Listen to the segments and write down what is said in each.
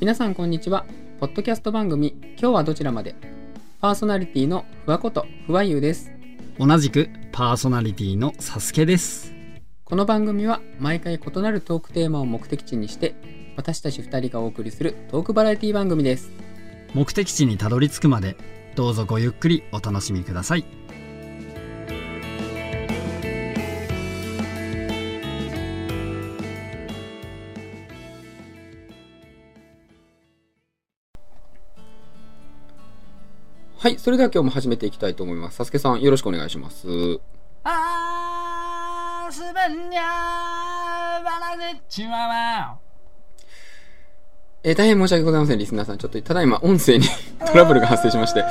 皆さんこんにちは。ポッドキャスト番組今日はどちらまで。パーソナリティのふわことふわゆうです。同じくパーソナリティのサスケです。この番組は毎回異なるトークテーマを目的地にして私たち2人がお送りするトークバラエティ番組です。目的地にたどり着くまでどうぞごゆっくりお楽しみくださいはいそれでは今日も始めていきたいと思いますさすけさんよろしくお願いしますあーすべんにゃーバラでちまわえー大変申し訳ございません、リスナーさん。ちょっと、ただいま音声に トラブルが発生しまして。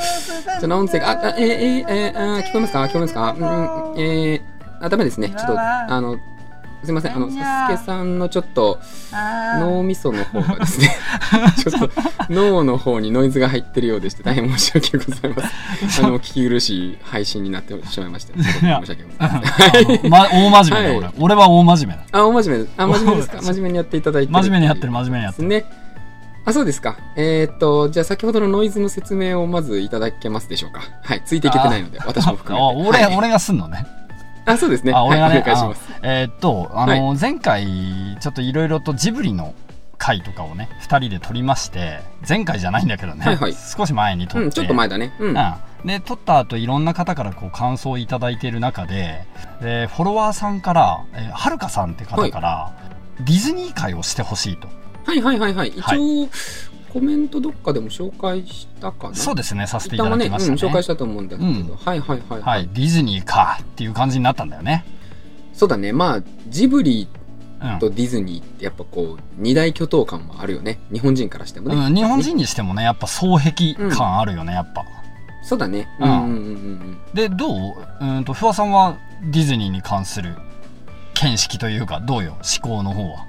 じゃあ、音声が、あ、あえー、えー、えー聞こえますか？聞こえますか？うん、えー、あ、ダメですね。ちょっと、あの、すいません、あの、サスケさんのちょっと、脳みその方がですね、ちょっと、脳の方にノイズが入ってるようでして、大変申し訳ございません。あの、聞き苦しい配信になってしまいまして、申し訳ございません。ま、大真面目だ、はい。俺。俺は大真面目だ。あ、お真面目です。あ、真面目ですか？真面目にやっていただいて真面目にやってる真面目にやってる。ね。あ、そうですか。えーっと、じゃあ先ほどのノイズの説明をまずいただけますでしょうか。はい、ついていけてないので、私も含めて。あ俺、はい。俺がすんのねあ、そうですね。あ、俺がね、えーっと、あの、前回、ちょっといろいろとジブリの回とかをね、二人で撮りまして、前回じゃないんだけどね、はいはい少し前に撮って、うん、ちょっと前だね。うん。うんで、撮った後、いろんな方からこう感想をいただいている中で、でフォロワーさんから、えーはるかさんって方から、ディズニー会をしてほしいと。はいはいはいはい。一は応、コメントどっかでも紹介したかな？そうですね、させていただきましたね。紹介したと思うんだけど。うんはいはいはい。はい、ディズニーかっていう感じになったんだよね。そうだね。まあ、ジブリうん。とディズニーってやっぱこう、二大巨頭感もあるよね。日本人からしてもね。うん、日本人にしてもね、やっぱ双璧感あるよね、やっぱ。そうだね。ううんんうんうんうんで、どう？うんと、不破さんはディズニーに関する見識というか、どうよ、思考の方は。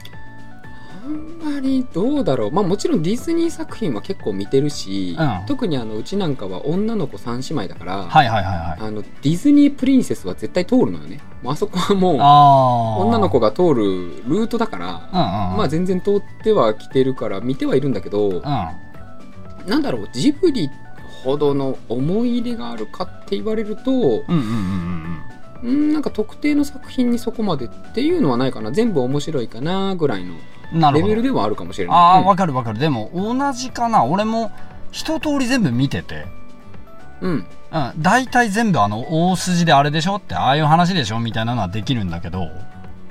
あんまりどうだろう。まあもちろんディズニー作品は結構見てるし、うん特にあのうちなんかは女の子3姉妹だから、はいはいはいはい。あのディズニープリンセスは絶対通るのよね。あそこはもう。女の子が通るルートだから、うんうんうん。まあ全然通ってはきてるから見てはいるんだけど、うん。なんだろう、ジブリほどの思い入れがあるかって言われると、うんうんうんうんうん、なんか特定の作品にそこまでっていうのはないかな。全部面白いかなぐらいの。レベルではあるかもしれない。ああ、うんわかるわかる。でも、同じかな。俺も一通り全部見てて。うん。うん。大体全部あの、大筋であれでしょって、ああいう話でしょみたいなのはできるんだけど、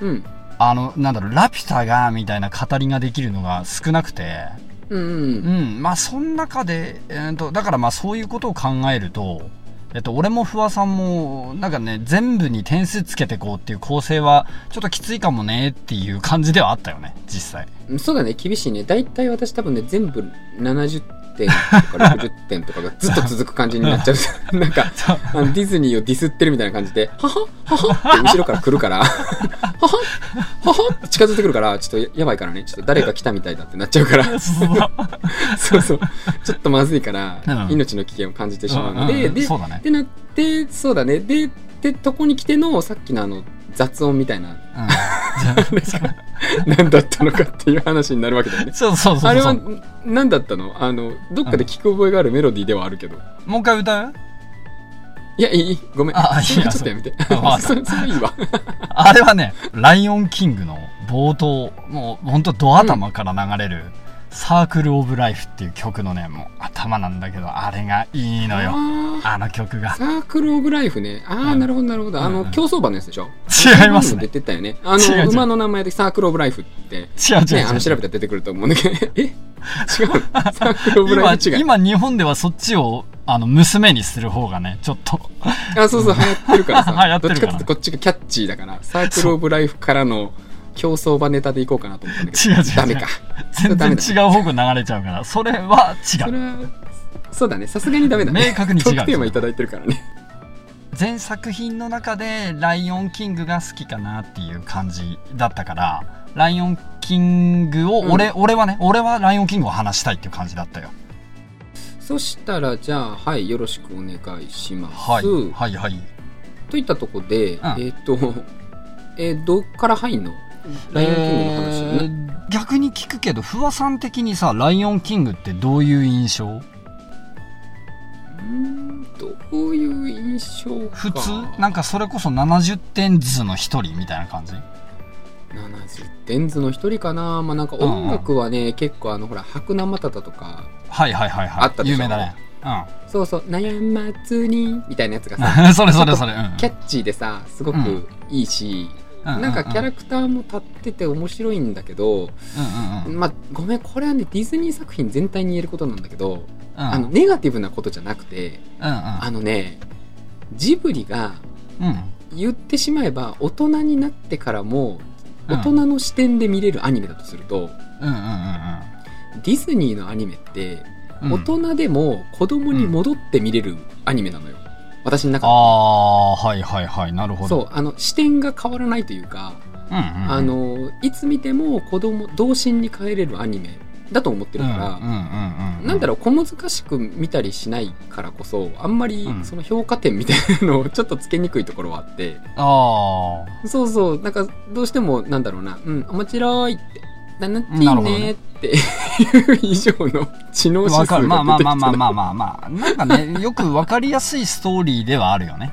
うん。あの、なんだろう、ラピュタが、みたいな語りができるのが少なくて、うんうん。うん、まあ、その中で、えー、と、だからまあ、そういうことを考えると、えっと、俺も不破さんも、なんかね、全部に点数つけてこうっていう構成は、ちょっときついかもねっていう感じではあったよね、実際。そうだね、厳しいね。大体私多分ね、全部70点とか60点とかがずっと続く感じになっちゃう。なんか、あのディズニーをディスってるみたいな感じで、ははははって後ろから来るから、ははははって近づいてくるから、ちょっとややばいからね、ちょっと誰か来たみたいだってなっちゃうから、そうそう、ちょっとまずいから、うん。命の危険を感じてしまうのうんで、うん。で、そうだね。ってなって、そうだね、で、で、とこに来ての、さっきのあの、雑音みたいな、うん。何だったのかっていう話になるわけだよね。そうそうそうそう。あれは何だったの？あの、どっかで聞く覚えがあるメロディーではあるけど。もう一回歌う？いや、いい、ごめん。あいいそれやちょっとやめて。あ そそれいいわ。あれはね、ライオンキングの冒頭、もうほんとド頭から流れる、サークルオブライフっていう曲のね、もう頭なんだけど、あれがいいのよ。ああの曲がー。サークルオブライフね。ああ、うんなるほど、なるほど。あの、うん競走馬のやつでしょ？違いますね出。てたよね。あの、馬の名前でサークルオブライフって。違う違う。ね、あの、調べたら出てくると思うんだけど、え？違う？サークルオブラ今イフ違い。今日本ではそっちをあの娘にする方がねちょっとあ、そうそう、流行ってるからさ。流行ってるからどっちかってこっちがキャッチーだから、サークルオブライフからの競走馬ネタでいこうかなと思ったんだけど。違う違う違うダメか。全然違う方向流れちゃうからそれは違そうれは、そうだね。さすがにダメだね。明確に違うトークテーマいただいてるからね。全作品の中でライオンキングが好きかなっていう感じだったからライオンキングを俺,、俺はね俺はライオンキングを話したいっていう感じだったよそしたら、じゃあ、はい、よろしくお願いします。はいはいはいといったとこで、んえっ、と、えーどっから入んの？ライオンキングの話えー逆に聞くけど不破さん的にさライオンキングってどういう印象？うーんどういう印象か。普通？なんかそれこそ70点図の一人みたいな感じ？70点図の一人かな。まあなんか音楽はね、結構あのほら白生タタとかはいはいはいはい。あったでしょ？有名だね。そうそう悩まずにみたいなやつがさうん それそれそれ。うん。キャッチーでさすごくいいし、なんかキャラクターも立ってて面白いんだけど、まあごめんこれはねディズニー作品全体に言えることなんだけど、うん。あのネガティブなことじゃなくてあのねジブリがうん。言ってしまえば大人になってからもうん。大人の視点で見れるアニメだとすると、ディズニーのアニメってうん。大人でも子供に戻って見れるアニメなのよ、私の中で。ああはいはいはい。なるほど。そうあの視点が変わらないというか、うんうんうん。あのいつ見ても子供童心に帰れるアニメだと思ってるから、うんうんうんうんなんだろう小難しく見たりしないからこそあんまりうん。その評価点みたいなのを ちょっとつけにくいところはあって。あそうそうなんかどうしてもなんだろうなうん面白いってなんていいね。ねっていう以上の知能指数が出てきてかる。まあまあまあまあまあ。まあまあなんかねよくわかりやすいストーリーではあるよね。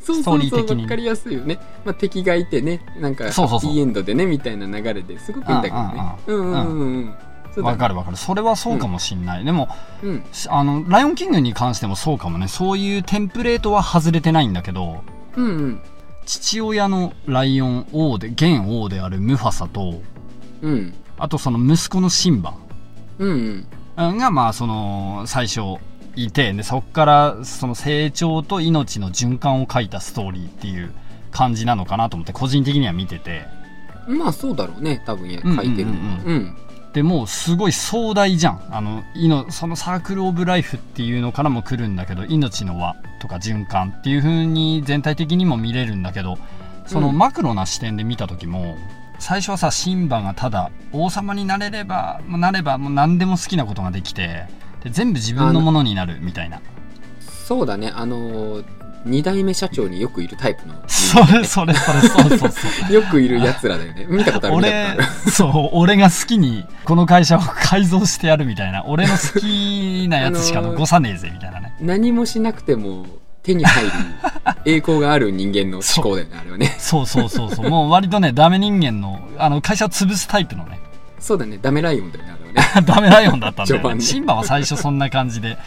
そうストそう。そうーリー的に。分かりやすいよね、まあ、敵がいてねなんかハそうそうそう。ッピーエンドでねみたいな流れですごくいいんだけどねうんうん。うんうん。わかるわかる。それはそうかもしんない、でもうん。しあのライオンキングに関してもそうかもね。そういうテンプレートは外れてないんだけどうんうん。父親のライオン王で現王であるムファサとうん。あとその息子のシンバ。うんうん。うんがまあその最初いてでそっからその成長と命の循環を書いたストーリーっていう感じなのかなと思って個人的には見てて。まあそうだろうね多分書いてるうんうんうんうん。でもうすごい壮大じゃん。あのいのそのサークル・オブ・ライフっていうのからも来るんだけど命の輪とか循環っていう風に全体的にも見れるんだけどそのうん。マクロな視点で見た時も、最初はさシンバがただ王様になれればもうなればもう何でも好きなことができてで全部自分のものになるみたいな。そうだね。あのー二代目社長によくいるタイプのそれそれそれそうそうそう。よくいるやつらだよね。見たことある？俺るそう俺が好きにこの会社を改造してやるみたいな。俺の好きなやつしか残さねえぜみたいなね。何もしなくても手に入る栄光がある人間の思考だよねあれはね。そうそうそうそう。もう割とねダメ人間のあの会社を潰すタイプのね。そうだね。ダメライオンだよねあれはね。ダメライオンだったんだよ、ね、シンバは最初そんな感じで、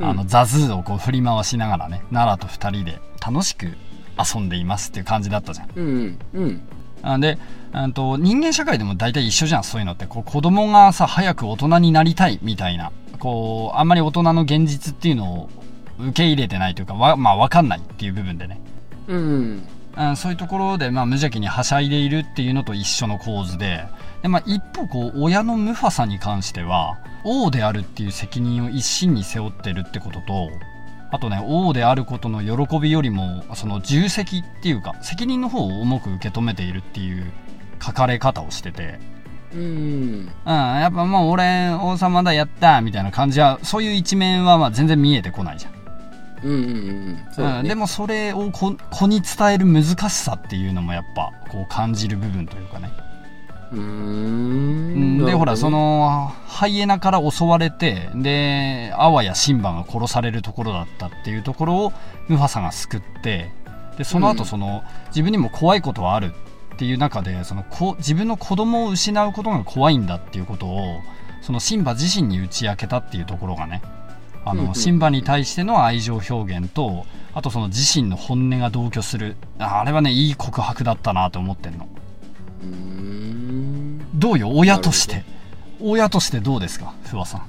あのザズーをこう振り回しながらね奈良と二人で楽しく遊んでいますっていう感じだったじゃんうん。うんうん。あでうんと人間社会でも大体一緒じゃんそういうのって。こう子供がさ早く大人になりたいみたいな。こうあんまり大人の現実っていうのを受け入れてないというかわまあ分かんないっていう部分でね。うんうん。うんそういうところで、まあ、無邪気にはしゃいでいるっていうのと一緒の構図でで、まあ、一方こう親のムファサに関しては王であるっていう責任を一身に背負ってるってこととあとね王であることの喜びよりもその重責っていうか責任の方を重く受け止めているっていう書かれ方をしてて、うん。うん、やっぱもう俺王様だやったみたいな感じはそういう一面はまあ全然見えてこないじゃん。うんうんうんね。でもそれを子子に伝える難しさっていうのもやっぱこう感じる部分というかね、うん。んでほらそののハイエナから襲われてであわやシンバが殺されるところだったっていうところをムファサが救ってでそのうん。後その、自分にも怖いことはあるっていう中でそのこ自分の子供を失うことが怖いんだっていうことをそのシンバ自身に打ち明けたっていうところがねあうんうん。のシンバに対しての愛情表現とあとその自身の本音が同居する。ああれはねいい告白だったなと思ってんの。うーん。どうよ？親として。親としてどうですか？不破さん。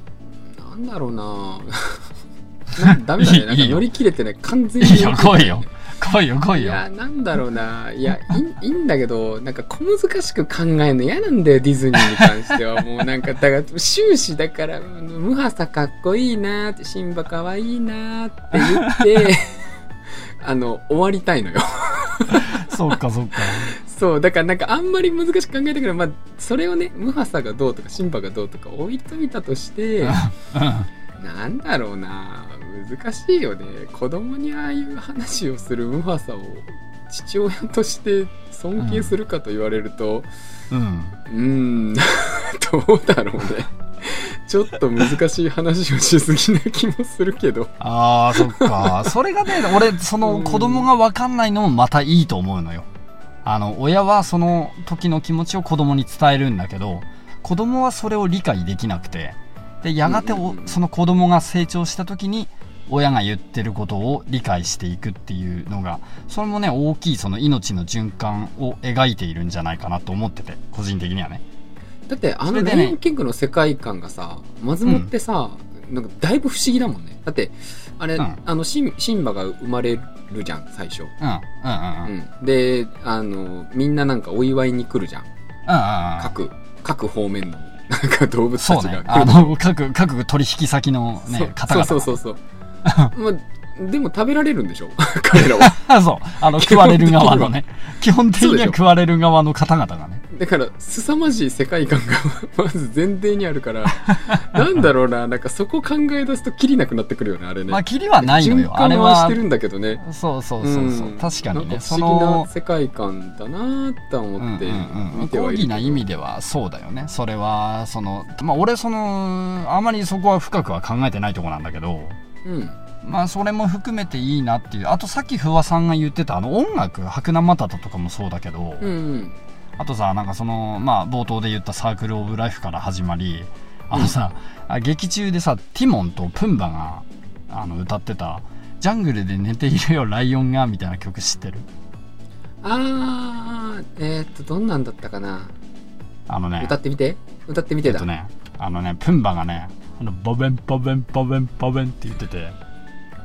なんだろうな。なんダメだね。いい乗り切れてね完全に。いいよ来いよ来いよ来いよ。いやなんだろうな。いやいい いいんだけどなんか小難しく考えるの嫌なんだよディズニーに関しては。もうなんかだから終始だからムハサかっこいいなってシンバかわいいなって言って あの終わりたいのよ。そっかそっか。そうだからなんかあんまり難しく考えたけどまあそれをねムハサがどうとかシンバがどうとか置いといたとしてなんだろうな難しいよね。子供にああいう話をするムファサを父親として尊敬するかと言われるとうん。うーん。どうだろうね。ちょっと難しい話をしすぎな気もするけど。ああそっか。それがね俺その子供が分かんないのもまたいいと思うのよ。あの親はその時の気持ちを子供に伝えるんだけど子供はそれを理解できなくてでやがてその子供が成長した時に親が言ってることを理解していくっていうのがそれもね大きいその命の循環を描いているんじゃないかなと思ってて個人的にはね。だってあのレインキングの世界観がさまずもってさ、なんかだいぶ不思議だもんね。だってあれ、うん。あのシンシンバが生まれるじゃん最初、うんうんうんうん。うん、であのみんななんかお祝いに来るじゃん。うんうんうん。各各方面のなんか動物たちが来るあの各各取引先のね方々が。そうそうそうそう まあでも食べられるんでしょ？彼らはあ そう。あの、食われる側のね。基本的には食われる側の方々がね。だから凄まじい世界観がまず前提にあるからなんだろうななんかそこ考え出すときりなくなってくるよねあれねまあ、キリはないのよ。あれはしはて。るんだけどねそうそうそうそう。ん確かにね。不思議なの、世界観だなと思ってうんうんうん、見てはいるけど高義な意味ではそうだよね。それは、その、まあ、俺、その、あまりそこは深くは考えてないとこなんだけど、うん。まあ、それも含めていいなっていう。あと、さっき不破さんが言ってた、あの、音楽、白南マタタとかもそうだけど、うんうん。あとさなんかそのまあ冒頭で言ったサークル・オブ・ライフから始まり。あのさ、あ劇中でさティモンとプンバがあの歌ってた「ジャングルで寝ているよライオンが」みたいな曲知ってる？あーえー、っとどんなんだったかな？あのね。歌ってみて。歌ってみてだ、えっとねあのねプンバがねあのボベンボベンボベンボベンって言ってて。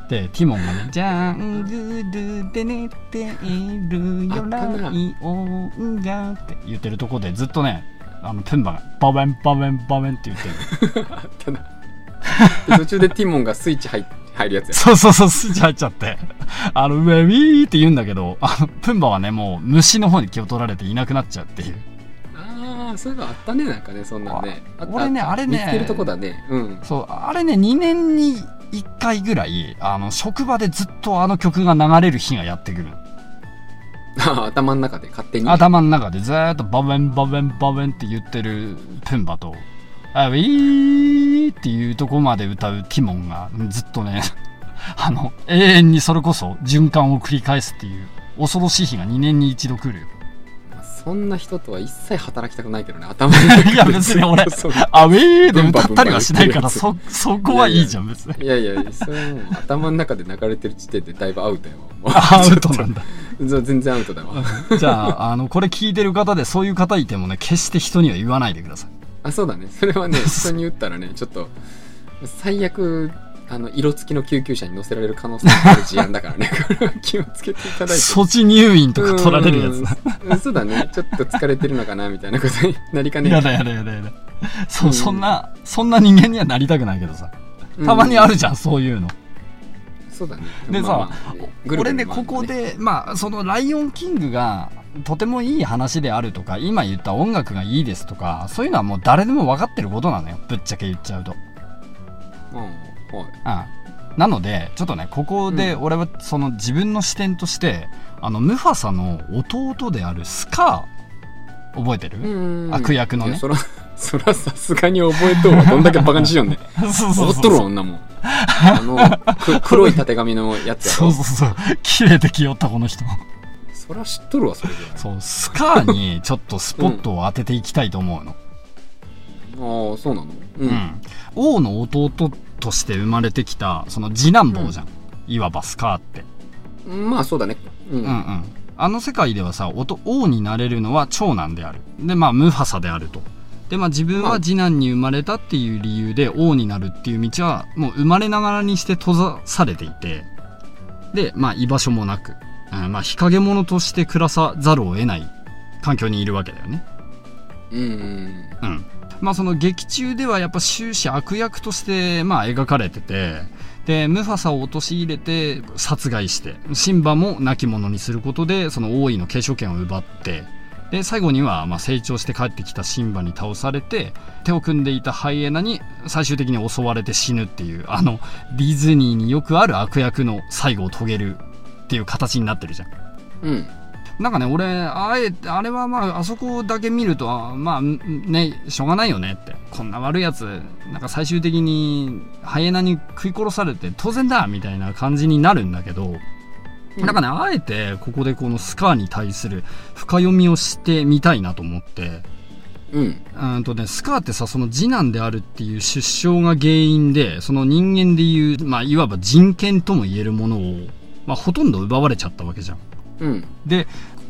でティモンがね「ジャングルで寝ているよライオンが」って。言ってるとこでずっとねあのプンバが「ボベンボベンボベン」って言ってる。た途中でティモンがスイッチ入入るやつや。そうそうそう、スイッチ入っちゃって。あの、ウェウィーって言うんだけど、あの、プンバはね、もう虫の方に気を取られていなくなっちゃうっていう。ああそういえばあったねなんかねそんなんね俺ねあれね見つけるとこだねうんそう、あれね、2年に1回ぐらい、あの、職場でずっとあの曲が流れる日がやってくる。頭の中で勝手に？頭の中でずーっとバベンバベンバベンって言ってるプンバと、あウィーっていうとこまで歌うティモンがずっとね、あの、永遠にそれこそ循環を繰り返すっていう恐ろしい日が2年に一度来るよ。そんな人とは一切働きたくないけどね頭の中でいや別に俺 そうアウェーで歌ったりはしないから、そ、そこはいいじゃん、別に。いやいやそれはもう頭の中で流れてる時点でだいぶアウトやわ アウトなんだ。全然アウトだわじゃあ、あの、これ聞いてる方でそういう方いてもね、決して人には言わないでください。あそうだねそれはね人に言ったらねちょっと最悪あの色付きの救急車に乗せられる可能性がある事案だからね これは気をつけていただいて措置入院とか取られるやつだ。うんそうだねちょっと疲れてるのかなみたいなことになりかねやだやだやだやだ。そう、うんそんな、そんな人間にはなりたくないけどさ。たまにあるじゃん、そういうの。そうだねでさまあまあね俺ね、ここで、まあ、その、ライオンキングが、とてもいい話であるとか、今言った音楽がいいですとか、そういうのはもう誰でも分かってることなのよ。ぶっちゃけ言っちゃうと。うんはい。うん。なので、ちょっとね、ここで俺はその自分の視点として、あの、ムファサの弟であるスカー、覚えてる、うん悪役のね。そら そらさすがに覚えとうわ。どんだけバカにしよんねそうそう怒っとるわ女も。んあのく 黒いたてがみのやつやろ。そうそうそう。切れてきよった、この人。そら知っとるわそれぐらいそう、スカーにちょっとスポットを当てていきたいと思うの。ああそうなの？ううん。王の弟として生まれてきた、その次男坊じゃん。いわばスカーって。まあそうだねうんうんうん。あの世界ではさ、王になれるのは長男である。で、まあ、ムファサであると。で、まあ、自分は次男に生まれたっていう理由で王になるっていう道は、もう生まれながらにして閉ざされていて、で、まあ、居場所もなく、うんまあ、日陰者として暮らさざるを得ない環境にいるわけだよね。うんうんうん。まあその劇中ではやっぱ終始悪役としてまあ描かれてて、で、ムファサを陥れて殺害して、シンバも亡き者にすることで、その王位の継承権を奪って、で、最後にはま成長して帰ってきたシンバに倒されて、手を組んでいたハイエナに最終的に襲われて死ぬっていう、あの、ディズニーによくある悪役の最後を遂げるっていう形になってるじゃん。うん。なんかね、俺、あえて、あれはまあ、あそこだけ見ると、あまあ、ね、しょうがないよねって。こんな悪いやつ、なんか最終的に、ハイエナに食い殺されて当然だみたいな感じになるんだけど、うんなんかね、あえて、ここでこのスカーに対する深読みをしてみたいなと思って、うん。うんとね、スカーってさ、その次男であるっていう出生が原因で、その人間でいう、まあ、いわば人権とも言えるものを、まあ、ほとんど奪われちゃったわけじゃん。うん。で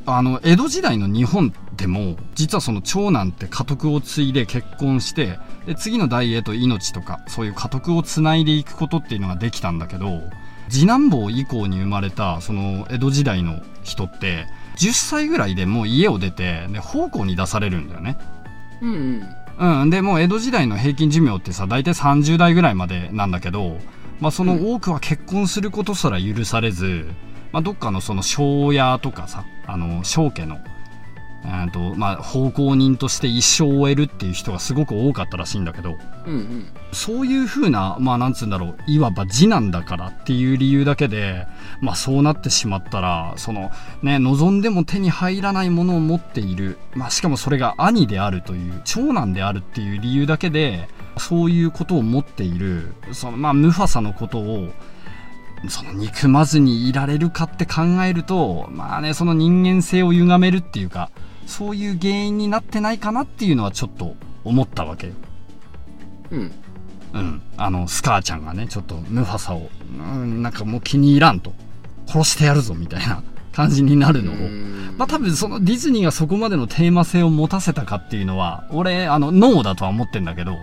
あの江戸時代の日本でも実はその長男って家督を継いで結婚してで次の代へと命とかそういう家督をつないでいくことっていうのができたんだけど次男坊以降に生まれたその江戸時代の人って10歳ぐらいでもう家を出てで奉公に出されるんだよね。うん。うん。うん、でもう江戸時代の平均寿命ってさ大体30代ぐらいまでなんだけど、まあ、その多くは結婚することすら許されず、まあ、どっかのその庄屋とかさあの庄家の、えーとまあ、奉公人として一生を終えるっていう人がすごく多かったらしいんだけどうん。うん。そういうふうなまあなんつうんだろういわば次男だからっていう理由だけで、まあ、そうなってしまったらそのね望んでも手に入らないものを持っている、まあ、しかもそれが兄であるという長男であるっていう理由だけでそういうことを持っているそのまあムファサのことをその憎まずにいられるかって考えるとまあねその人間性を歪めるっていうかそういう原因になってないかなっていうのはちょっと思ったわけよ。うん。うん、あのスカーちゃんがねちょっとムファサを、うん、なんかもう気に入らんと殺してやるぞみたいな感じになるのを、うんまあ多分そのディズニーがそこまでのテーマ性を持たせたかっていうのは俺あのノーだとは思ってんだけど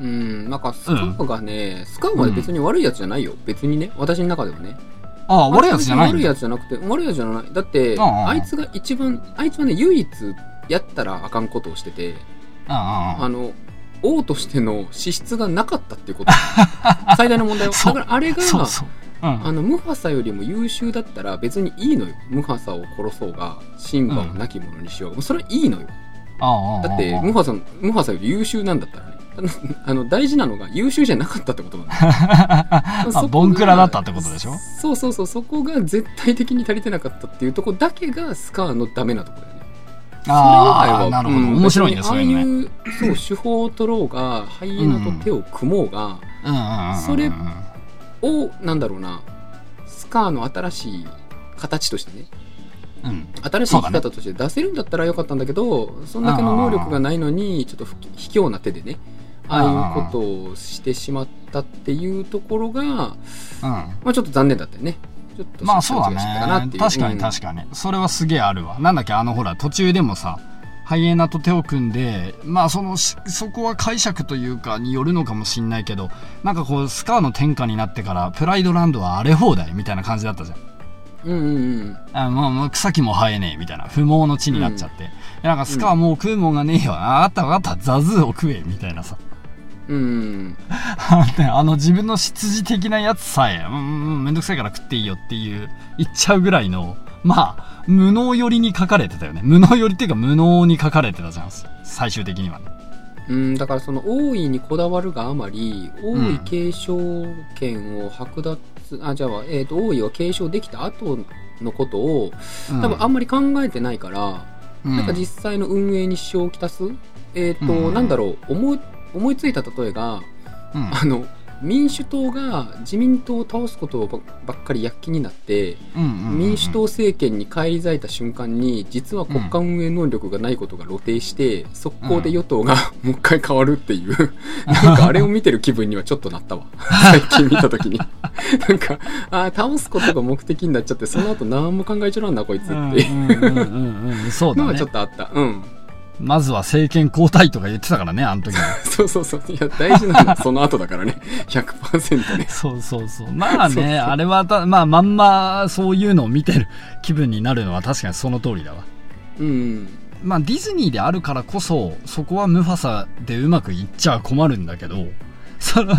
うん。なんか、スカーがね、スカーは別に悪いやつじゃないよ。別にね。私の中ではね。ああ悪いやつじゃない悪いやつじゃなくて、悪いやつじゃない。だって、あいつが一番、あいつはね、唯一やったらあかんことをしてて、あああの、王としての資質がなかったっていうこと。最大の問題は。だからあれが、そうそう、うん、あの、ムファサよりも優秀だったら別にいいのよ。ムファサを殺そうが、シンバを亡き者にしよううそれはいいのよ。ああだって、ムファサ、ムファサより優秀なんだったらね。あの、大事なのが優秀じゃなかったってことなんだ。よ。あボンクラだったってことでしょ？そうそうそう、そこが絶対的に足りてなかったっていうとこだけがスカーのダメなところだよね。ああなるほど、うん面白いね別そういうのねにああいう、そう、手法を取ろうが、ハイエナと手を組もうが、うん。それを、なんだろうな、スカーの新しい形としてね、うん。新しい生き方として出せるんだったらよかったんだけど、そんだけの能力がないのに、ちょっと不卑怯な手でね、ああいうことをしてしまったっていうところが、うん。まあちょっと残念だったよね。ちょっとまあそうだね。確かにうん。確かに、それはすげえあるわ。なんだっけあのほら途中でもさハイエナと手を組んでまあそのしそこは解釈というかによるのかもしんないけどなんかこうスカーの天下になってからプライドランドは荒れ放題みたいな感じだったじゃん。うんうんうん。あもう草木も生えねえみたいな。不毛の地になっちゃって、なんかスカーもう食うもんがねえよ、ああったわかったザズーを食えみたいなさうんあの自分の出自的なやつさえ、うんうん、めんどくさいから食っていいよっていう言っちゃうぐらいの、まあ、無能寄りに書かれてたよね。無能寄りっていうか無能に書かれてたじゃん。最終的にはね。うん、だからその王位にこだわるがあまり王位継承権を剥奪、あじゃあ、えー、と王位を継承できた後のことをうん多分あんまり考えてないから、うんなんか実際の運営に支障をきたす？えっ、と、うんなんだろう思い思いついた例えがうん。あの民主党が自民党を倒すことばばっかり躍起になってうんうんうん民主党政権に返り咲いた瞬間に実は国家運営能力がないことが露呈して速攻で与党がもう一回変わるっていう。なんかあれを見てる気分にはちょっとなったわ。最近見た時に。なんかあー倒すことが目的になっちゃってその後何も考えちゃらんなこいつって。うんいうのはちょっとあった。うんまずは政権交代とか言ってたからねあの時は そうそうそう。いや大事なのは その後だからね。100%ね。そうそうそう。まあねそうそう。あれはたまあまんまそういうのを見てる気分になるのは確かにその通りだわ。うん。まあディズニーであるからこそそこはムファサでうまくいっちゃ困るんだけどその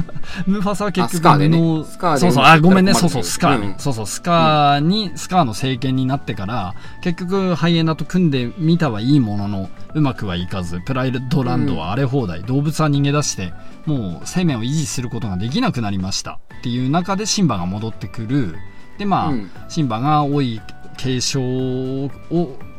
ムファサは結局あスカーでね。そうそうあごめんね。そうそうスカー。ね、うん。そうそうスカーに、スカーの政権になってから結局ハイエナと組んでみたはいいもののうまくはいかずプライドランドは荒れ放題、動物は逃げ出してもう生命を維持することができなくなりました。っていう中でシンバが戻ってくる。でまあ、うん。シンバが老い継承を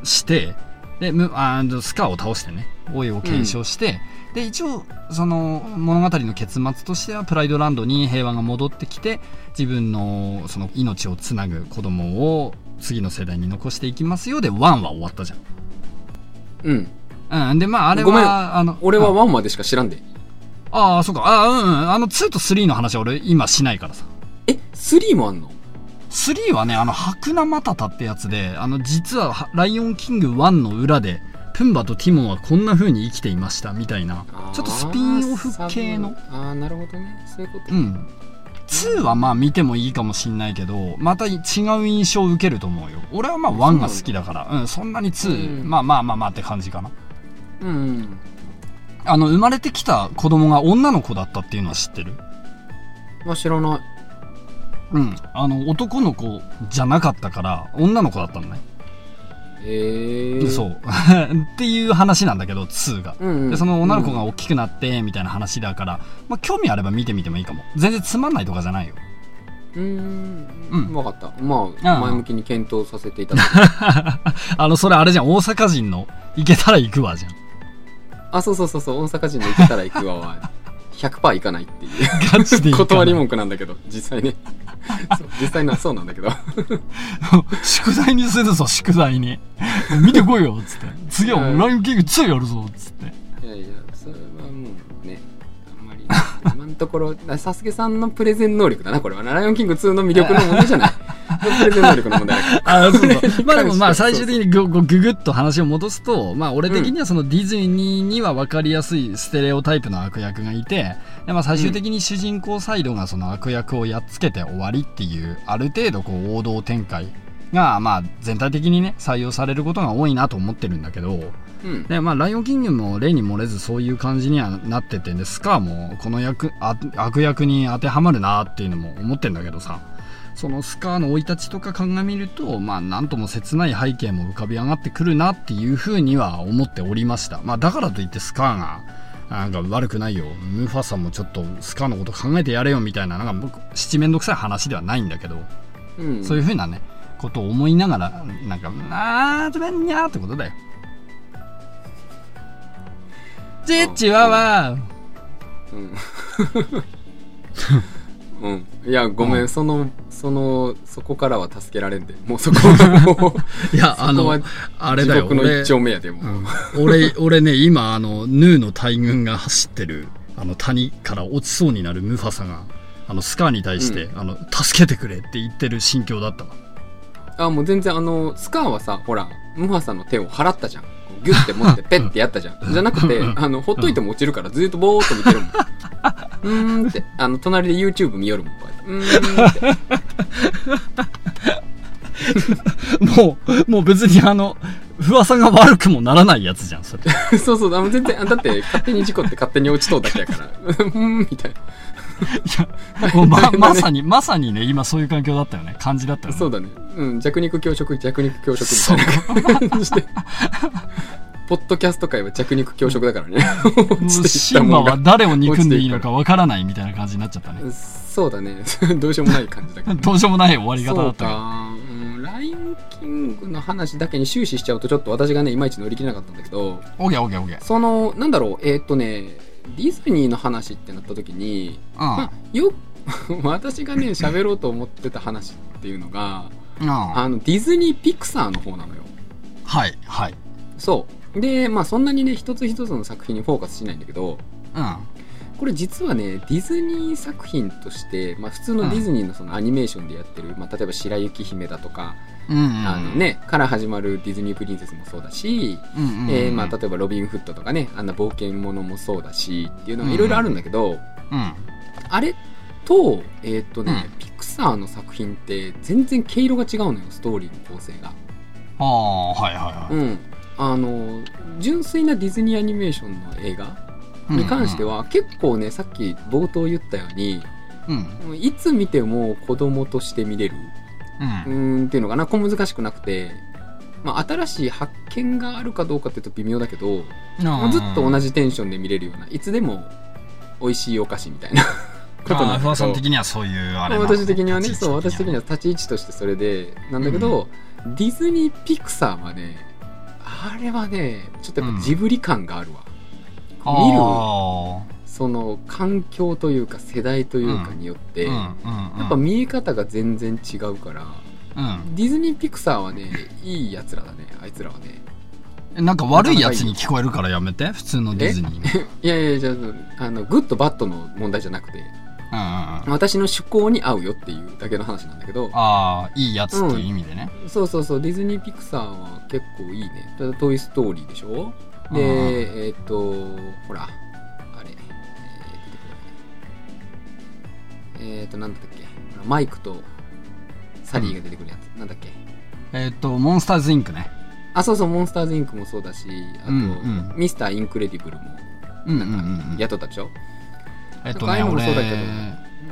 してでむあースカーを倒してね王位を継承して、で一応その物語の結末としてはプライドランドに平和が戻ってきて自分のその命をつなぐ子供を次の世代に残していきますよで1は終わったじうん。ゃん、うん、でまああれごめん。はあの俺はうん。1までしか知らんで。ああそうか。あーうんうん。あの2と3の話は俺今しないからさ。え、3もあんの？3はね、あの、白ナマタタってやつで、あの、実は、はライオンキング1の裏で、プンバとティモンはこんな風に生きていました、みたいな、ちょっとスピンオフ系の。あーあー、なるほどね。そういうこと。うん。2はまあ見てもいいかもしんないけど、また違う印象を受けると思うよ。俺はまあ1が好きだから、うん、そんなに2、うんまあまあまあまあって感じかな。うん。あの、生まれてきた子供が女の子だったっていうのは知ってる？まあ知らない。うん。あの、男の子じゃなかったから、女の子だったのね。へえ。そう。っていう話なんだけど、2が。うんうん。でその女の子が大きくなってみたいな話だから、まあ、興味あれば見てみてもいいかも全然つまんないとかじゃないようーん。うんわかった。まうあ、ん前向きに検討させていただく。あのそれあれじゃん大阪人の行けたら行くわじゃんあ、そうそうそうそう、大阪人で行けたら行くわは、100%行かないっていう。断り文句なんだけど、実際ね。実際のはそうなんだけど。宿題にするぞ宿題に。見てこいよっつって。次はもうランキング2やるぞっつって。いやいや、ところ、サスケさんのプレゼン能力だな、これは。ライオンキング2の魅力の問題じゃない。プレゼン能力の問題だから。あそうそうまあでもまあ最終的にぐぐぐぐっと話を戻すと、まあ俺的にはそのディズニーには分かりやすいステレオタイプの悪役がいて、でまあ最終的に主人公サイドがその悪役をやっつけて終わりっていう、ある程度こう王道展開がまあ全体的にね採用されることが多いなと思ってるんだけど、うん。でまあ、ライオンキングも例に漏れずそういう感じにはなっててでスカーもこの役あ悪役に当てはまるなっていうのも思ってんだけどさそのスカーの生い立ちとか鑑みるとまあなんとも切ない背景も浮かび上がってくるなっていうふうには思っておりましたまあだからといってスカーがなんか悪くないよムーファサもちょっとスカーのこと考えてやれよみたいななんか僕七面倒くさい話ではないんだけど、うん。そういうふうなねことを思いながらなんかあーつべんにゃーってことだよチッチワワうん。うん。いや、ごめん、うんその、その、そこからは助けられんで。もうそこはもう、いやあのあれだよの俺一丁目やで、もう。うん俺俺ね今あのヌーの大軍が走ってるあの谷から落ちそうになるムファサがあのスカーに対して、あの助けてくれって言ってる心境だったわあ、もう全然あの、スカーはさ、ほら、ムハさんの手を払ったじゃん。ギュッて持って ペッてやったじゃん。じゃなくて、あの、ほっといても落ちるからずっとぼーっと見てるもん。うーんって、あの、隣で YouTube 見よるもん、こうやって。うーんって。もうもう別にあの噂が悪くもならないやつじゃんそれ そうそう、あの全然、あだって勝手に事故って勝手に落ちとうだけやから。うーん、みたいもうま まさにまさにね今そういう環境だったよね感じだったよな。ねそうだね。うん、弱肉強食、弱肉強食みたいな感じで。ポッドキャスト界は弱肉強食だからね。シンバは誰を憎んでいいのかわからないみたいな感じになっちゃったねそうだね。どうしようもない感じだけど。どうしようもない終わり方だったけどか、うん、ライオンキングの話だけに終始しちゃうとちょっと私がねいまいち乗り切れなかったんだけどオーケーオーケーオーケーそのなんだろうえーっとねディズニーの話ってなった時に、まあ、よ 私がね喋ろうと思ってた話っていうのがあのディズニーピクサーの方なのよ。はいはい。そう。でまあそんなにね一つ一つの作品にフォーカスしないんだけどうんこれ実はねディズニー作品として、まあ、普通のディズニーのそのアニメーションでやってる、まあ、例えば「白雪姫」だとか、うんうんあのね、から始まるディズニープリンセスもそうだし、うんうんうん。えーまあ、例えばロビン・フットとかねあんな冒険ものもそうだしっていうのがいろいろあるんだけど、うん。あれとえーっとね、うん。ピクサーの作品って全然毛色が違うのよストーリーの構成が。ああはいはいはい。うん、あの純粋なディズニーアニメーションの映画に関しては、結構ねさっき冒頭言ったようにうん。いつ見ても子供として見れる。ううん。ーんっていうのかな小難しくなくて、まあ、新しい発見があるかどうかっていうと微妙だけど、まあずっと同じじテンションで見れるようないつでも美味しいお菓子みたいな ことなんだけど不破さん的にはそういうあれなの私的にはねそう私的には立ち位置としてそれでなんだけど、ディズニーピクサーはねあれはねちょっとやっぱジブリ感があるわ、見るあその環境というか世代というかによって、やっぱ見え方が全然違うからうん。ディズニーピクサーはねいいやつらだねあいつらはね。えなんか悪いやつに聞こえるからやめて普通のディズニーね いやいやじゃああのグッドバッドの問題じゃなくてうんうんうん。私の趣向に合うよっていうだけの話なんだけどああいいやつっていう意味でね、そうそうそうディズニーピクサーは結構いいね。ただトイ・ストーリーでしょ？うんでえっ、とほらあれえー、出てこない。えっ、となんだったっけ？マイクとサリーが出てくるやつ、なんだっけ？えっ、とモンスターズインクね。あそうそうモンスターズインクもそうだしあと、うんうん。ミスターインクレディブルもうんうんなんうん。なんかやったでしょ？えっとねもそうだけど。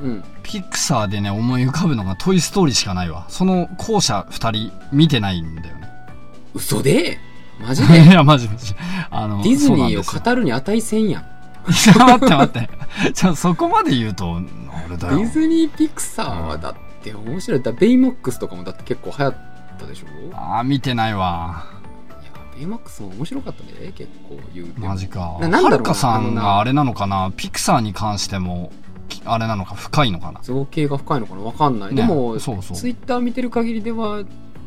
俺うん。ピクサーでね思い浮かぶのが「トイ・ストーリー」しかないわ。その後者2人見てないんだよね。嘘で？マジ いでやマジマジあのディズニーを語るに値せんやんいや待って待って。じゃあそこまで言うとあれだよ。ディズニーピクサーはだって面白い。だベイマックスとかもだって結構流行ったでしょ？いやああ見てないわ。ベイマックスも面白かったね結構言うマジか。はるかさんがあれなのかな？ピクサーに関してもきあれなのか深いのかな？造形が深いのかな？わかんない、ね。でもそうそう。ツイッター見てる限りでは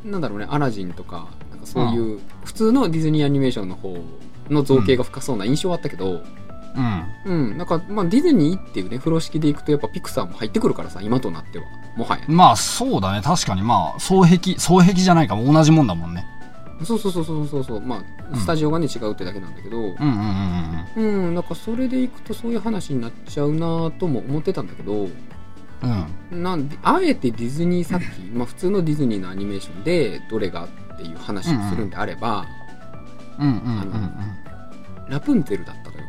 なんだろうねアラジンとかなんかそういう、普通のディズニーアニメーションの方の造形が深そうな印象はあったけど、うん。うん、なんか、まあ、ディズニーっていうね、風呂敷でいくと、やっぱピクサーも入ってくるからさ、今となっては。もはや。まあそうだね。確かに。まあ双璧双璧じゃないか。も同じもんだもんね。そうそうそうそうそうそう。まうあ、ん。スタジオがね、違うってだけなんだけど、うんうんうんうん、なんかそれでいくとそういう話になっちゃうなとも思ってたんだけど、うん。うんなんで、あえてディズニー作品、まあ普通のディズニーのアニメーションで、どれがっていう話をするんであれば、うんうんうんうんラプンツェルだったのよ。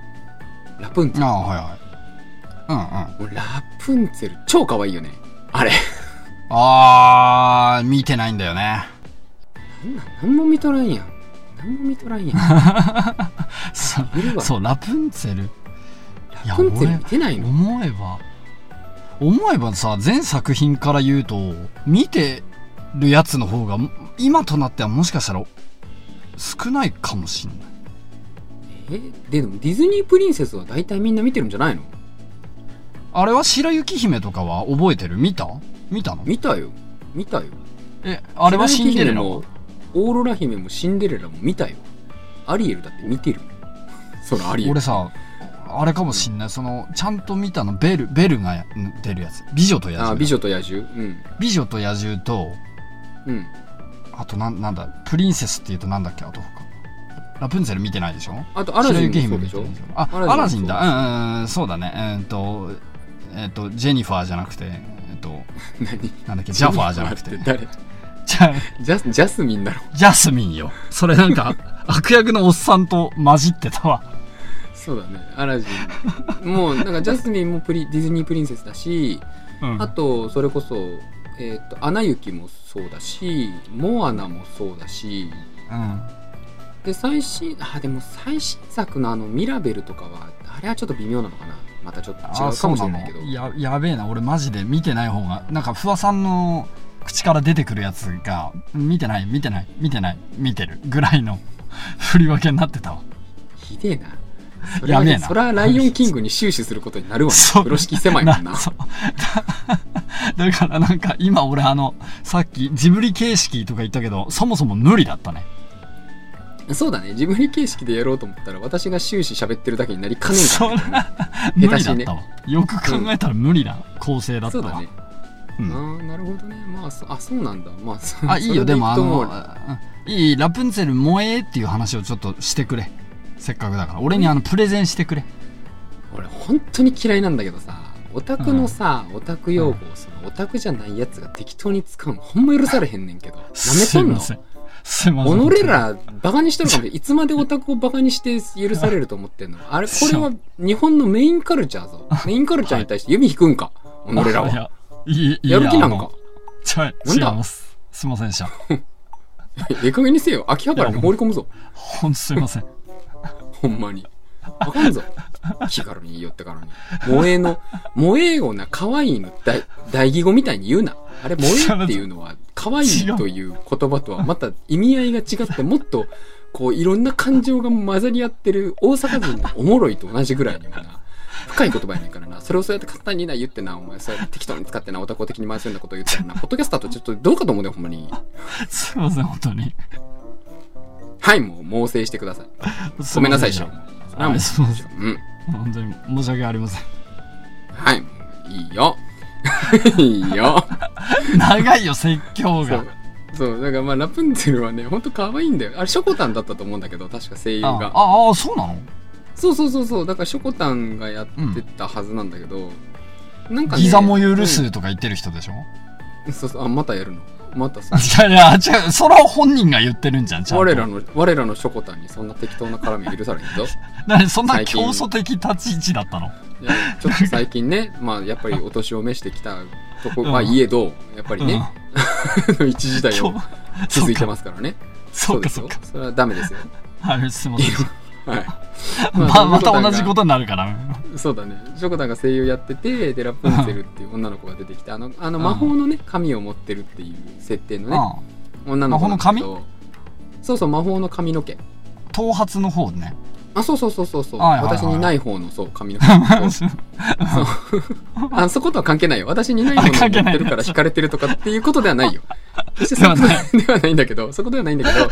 ラプンツェル。ああはいはいうんうんラプンツェル、超可愛いよね。あれ。あー見てないんだよねなんなん、なんも見とらんやん。なんも見とらんやん。そ。そうラプンツェルラプンツェル見てないの？思えば思えばさ全作品から言うと見てるやつの方が今となってはもしかしたら少ないかもしんない。えでもディズニープリンセスは大体みんな見てるんじゃないの？あれは白雪姫とかは覚えてる？見た？見たの？見たよ。見たよ。えあれはシンデレラもオーロラ姫もシンデレラも見たよ。アリエルだって見てる。よそのアリエル。俺さあれかもしんない。そのちゃんと見たの？ベルベルが出るやつ。美女と野獣。あ美女と野獣。うん。美女と野獣とうんあとなんなんだプリンセスっていうとなんだっけ？あと他ラプンツェル見てないでしょ？あとアラジンも白雪そうでしょ？姫見てないでしょ？あアラジンだそう。うんうんうんそうだね。えーっとえーっとジェニファーじゃなくてえーっと 何？なんだっけ？ジャファーじゃなくて。ジェニファーって じジャスジャスミンだろ。ジャスミンよ。それなんか 悪役のおっさんと混じってたわ。そうだね。アラジン。もうなんかジャスミンもプリディズニープリンセスだしうん。あとそれこそえっ、とアナ雪もそうだしモアナもそうだしうん。で最新あでも最新作のあのミラベルとかはあれはちょっと微妙なのかな？またちょっと違うかもしれないけど。ややべえな。俺マジで見てない方がなんか不破さんの口から出てくるやつが見てない見てない見てない見てるぐらいの 振り分けになってたわ。ひでえな。それはやべえな。それはライオンキングに終始することになるわ風呂敷狭いもんなだ だからなんか今俺あのさっきジブリ形式とか言ったけどそもそも無理だったね。そうだね。ジブリ形式でやろうと思ったら私が終始喋ってるだけになりかねえそれから、ね、無下手しね。理だったわ。よく考えたら無理な構成だったわ。そうだね、うん。ああなるほどね。まあそあそうなんだ。まあそあいいよ。でもあのうん。いいラプンツェル萌えっていう話をちょっとしてくれせっかくだから俺にあのプレゼンしてくれ。俺本当に嫌いなんだけどさオタクのさ、オタク用語をそのオタクじゃないやつが適当に使うのほんま許されへんねんけど。なめとんの？すいません。己らバカにしてるかもい いつまでオタクをバカにして許されると思ってんの？あれこれは日本のメインカルチャーぞ。メインカルチャーに対して指引くんか？己らいはやいいいいやる気なんか？ちょい違います。すいませんでした。ええ加減にせよ。秋葉原に放り込むぞ。ほんとすいません。ほんまに。あかんぞ 気軽に言いよってからに萌えの萌え語な可愛いの大大義語みたいに言うなあれ萌えっていうのは 可愛いという言葉とはまた意味合いが違って、もっと、こう、いろんな感情が混ざり合ってる大阪人のおもろいと同じぐらいにもな、深い言葉やねんからな。それをそうやって簡単にな言ってな、お前、そうやって適当に使ってな、オタクを的に回すようなこと言ったらな、ポッドキャスターとちょっとどうかと思うねほんまに。すいません、本当に。はい、もう、猛省してください。ごめんなさい、しょ。それはもうすいません。うん。本当に申し訳ありません。はい、いいよ。いいよ。長いよ、説教がそう。。だからまあ、ラプンツェルはね、ほんと可愛いんだよ。あれ、ショコタンだったと思うんだけど、確か声優あが。あ、あ、そうなの？そうそうそうそう、だからショコタンがやってたはずなんだけど、なんかね。ギザも許すとか言ってる人でしょ？うんそうそう、あ、またやるの。またさ。いやいや、違う、それは本人が言ってるんじゃん、ちゃんと。我らの、我らのショコタンにそんな適当な絡み許されへんぞ。何そんな競争的立ち位置だったの？いやちょっと最近ね、まあやっぱりお年を召してきたとこはいえど、やっぱりね、一時代を続いてますからね。そうかですよそうか。それはダメですよ。はい、すいません。はい。ままた同じことになるから。そうだね。ショコタンが声優やってて、で、ラプンツェルっていう女の子が出てきて、あの、あのうん魔法のね、髪を持ってるっていう設定のね、うん。女の子なんだけ魔ど。そうそう、魔法の髪の毛。頭髪の方ね。あ、そうそうそうそうそう。はいはいはい私にない方の、そう、髪の毛。そう あ、そことは関係ないよ。私にない方の持ってるから惹かれてるとかっていうことではないよ。決してそこではないんだけど、そこではないんだけど、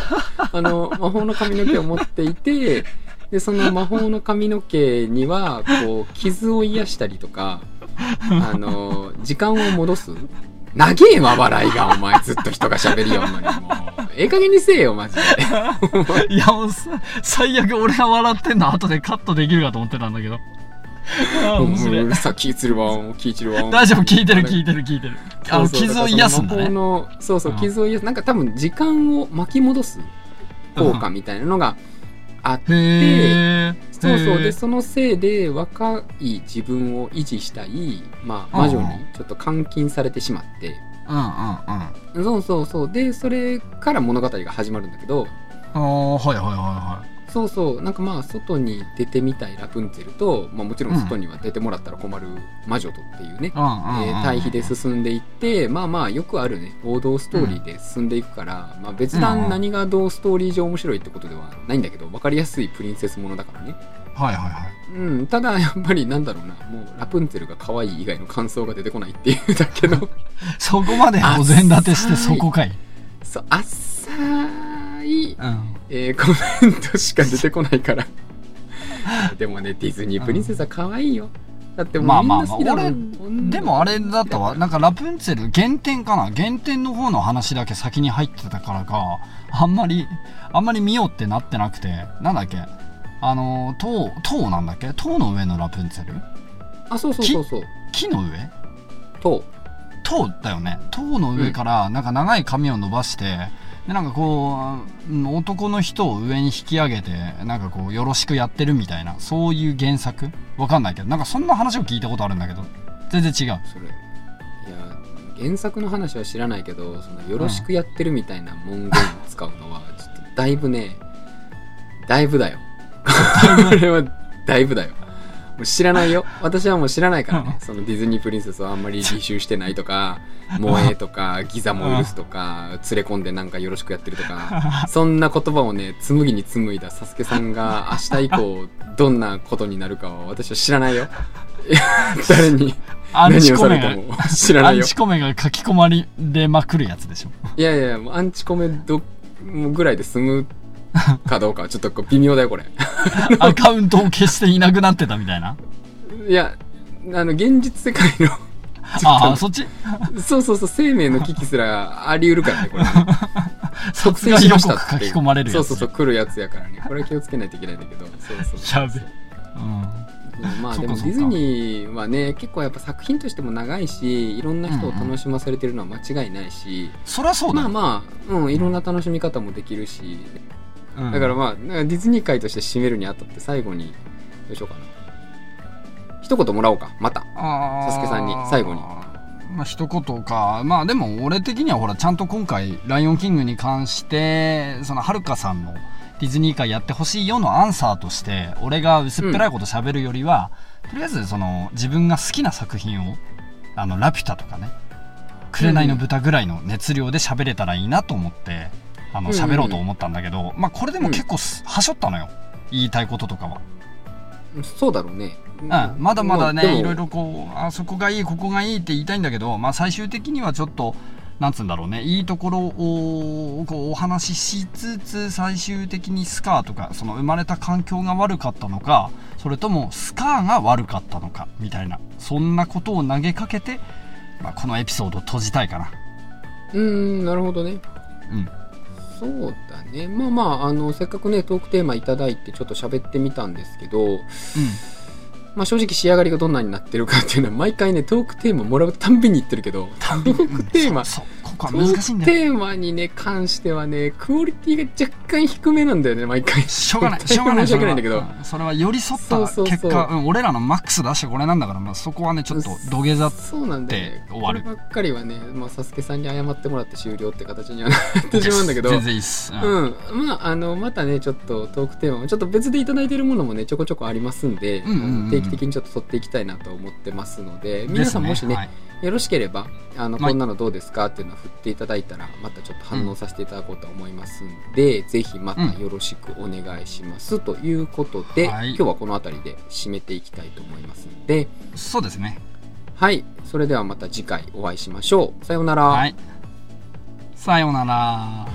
あの、魔法の髪の毛を持っていて、で、その魔法の髪の毛には、こう、傷を癒したりとか、あの、時間を戻す？長えわ、笑いが、お前。ずっと人が喋りよんのに、もう。ええ加減にせえよ、マジで。いや、もうさ、最悪俺が笑ってんの後でカットできるかと思ってたんだけど。うるさ、気するわ、気散るわ。大丈夫、聞いてる聞いてる聞いてる。あの、傷を癒すんだね。その魔法のそうそううん傷を癒すなんか多分時間を巻き戻す効果みたいなのがあって。そうそう。でそのせいで若い自分を維持したい、まあ、魔女にちょっと監禁されてしまって、うんうんうん。そうそうそう。でそれから物語が始まるんだけど。ああ、はいはいはいはそうそうなんかまあ外に出てみたいラプンツェルと、まあ、もちろん外には出てもらったら困る魔女とっていうね、い。うんうんうん。えー対比で進んでいってまあまあよくあるね王道ストーリーで進んでいくから、まあ、別うん段何がどうストーリー上面白いってことではないんだけど分かりやすいプリンセスものだからね、はいはいはい。うん、ただやっぱりなんだろうなもうラプンツェルが可愛い以外の感想が出てこないっていうだけの そこまでお膳立てしてそこかい。そう浅い、うん。えーコメントしか出てこないから。でもねディズニープリンセスは可愛いよ。だってもうみんまあまあまあな好きだもん、俺女でもあれだったわ。なんかラプンツェル原点かな？原点の方の話だけ先に入ってたからか、あんまり、あんまり見ようってなってなくて、なんだっけ？あの、塔、塔なんだっけ？塔の上のラプンツェル？あそうそうそうそう。木の上？と塔だよね。塔の上からなんか長い髪を伸ばして、でなんかこううん男の人を上に引き上げてなんかこうよろしくやってるみたいなそういう原作？わかんないけどなんかそんな話を聞いたことあるんだけど全然違う。それいや原作の話は知らないけどそのよろしくやってるみたいな文言を使うのはちょっとだいぶねだいぶだよ。これはだいぶだよ。もう知らないよ。私はもう知らないからね。そのディズニープリンセスをあんまり履修してないとか萌えとかギザも許すとか連れ込んでなんかよろしくやってるとかそんな言葉をね紡ぎに紡いだサスケさんが明日以降どんなことになるかは私は知らないよ。誰に何をされても知らないよ。アンチコメが書き込まれまくるやつでしょ。いやいやアンチコメどぐらいで済むかどうかはちょっと微妙だよこれ。アカウントを消していなくなってたみたいな？いやあの現実世界のああそっち？そうそうそう生命の危機すらあり得るからねこれね。殺害予告書き込まれるそうそうそう来るやつやからね。これは気をつけないといけないんだけど。そうそうやべうんうん。まあでもディズニーはね結構やっぱ作品としても長いしいろんな人を楽しまされてるのは間違いないし、そりゃそうだよ、まあまあ、うん、いろんな楽しみ方もできるし、うん。だからまあディズニー界として締めるにあたって最後にどうしようかな。一言もらおうか。また。サスケさんに最後に。まあ一言か。まあでも俺的にはほらちゃんと今回「ライオンキング」に関してそのはるかさんのディズニー界やってほしいよのアンサーとして俺が薄っぺらいこと喋るよりは、とりあえずその自分が好きな作品をあのラピュタとかね紅の豚ぐらいの熱量で喋れたらいいなと思ってうんうん喋ろうと思ったんだけど、まあこれでも結構すはしょったのよ。言いたいこととかは、そうだろうね。うん、まだまだね、いろいろこうあそこがいいここがいいって言いたいんだけど、まあ、最終的にはちょっとなんつうんだろうねいいところをこうお話ししつつ最終的にスカーとかその生まれた環境が悪かったのかそれともスカーが悪かったのかみたいなそんなことを投げかけて、まあ、このエピソードを閉じたいかな。うーん、なるほどね。うんそうだね。まあまあ、あの、せっかくね、トークテーマいただいてちょっと喋ってみたんですけど、まあ正直仕上がりがどんなになってるかっていうのは毎回ね、トークテーマもらうたんびに言ってるけど、トークテーマ、そうそうここはトー難しいんだよ。クテーマにね、関してはね、クオリティが若干低めなんだよね、毎回。しょうがない、しょうがない。申し訳ない。んだけどそれは寄り添った。そうそうそう結果、うん俺らのマックス出してこれなんだから、まあ、そこはね、ちょっと土下座そうなんだよね。で終わる。こればっかりはね、まあ、サスケさんに謝ってもらって終了って形にはなってしまうんだけど、全然いいっす。うん。うん、まあ、あの、またね、ちょっとトークテーマも、ちょっと別でいただいてるものもね、ちょこちょこありますんで、定期的にちょっと取っていきたいなと思ってますので、皆さんもしね、ですはいよろしければ、あの、はいこんなのどうですかっていうのを振っていただいたら、またちょっと反応させていただこうと思いますんで、ぜひまたよろしくお願いします。ということで、はい今日はこの辺りで締めていきたいと思いますんで、そうですね。はい、それではまた次回お会いしましょう。さようなら。はい。さようなら。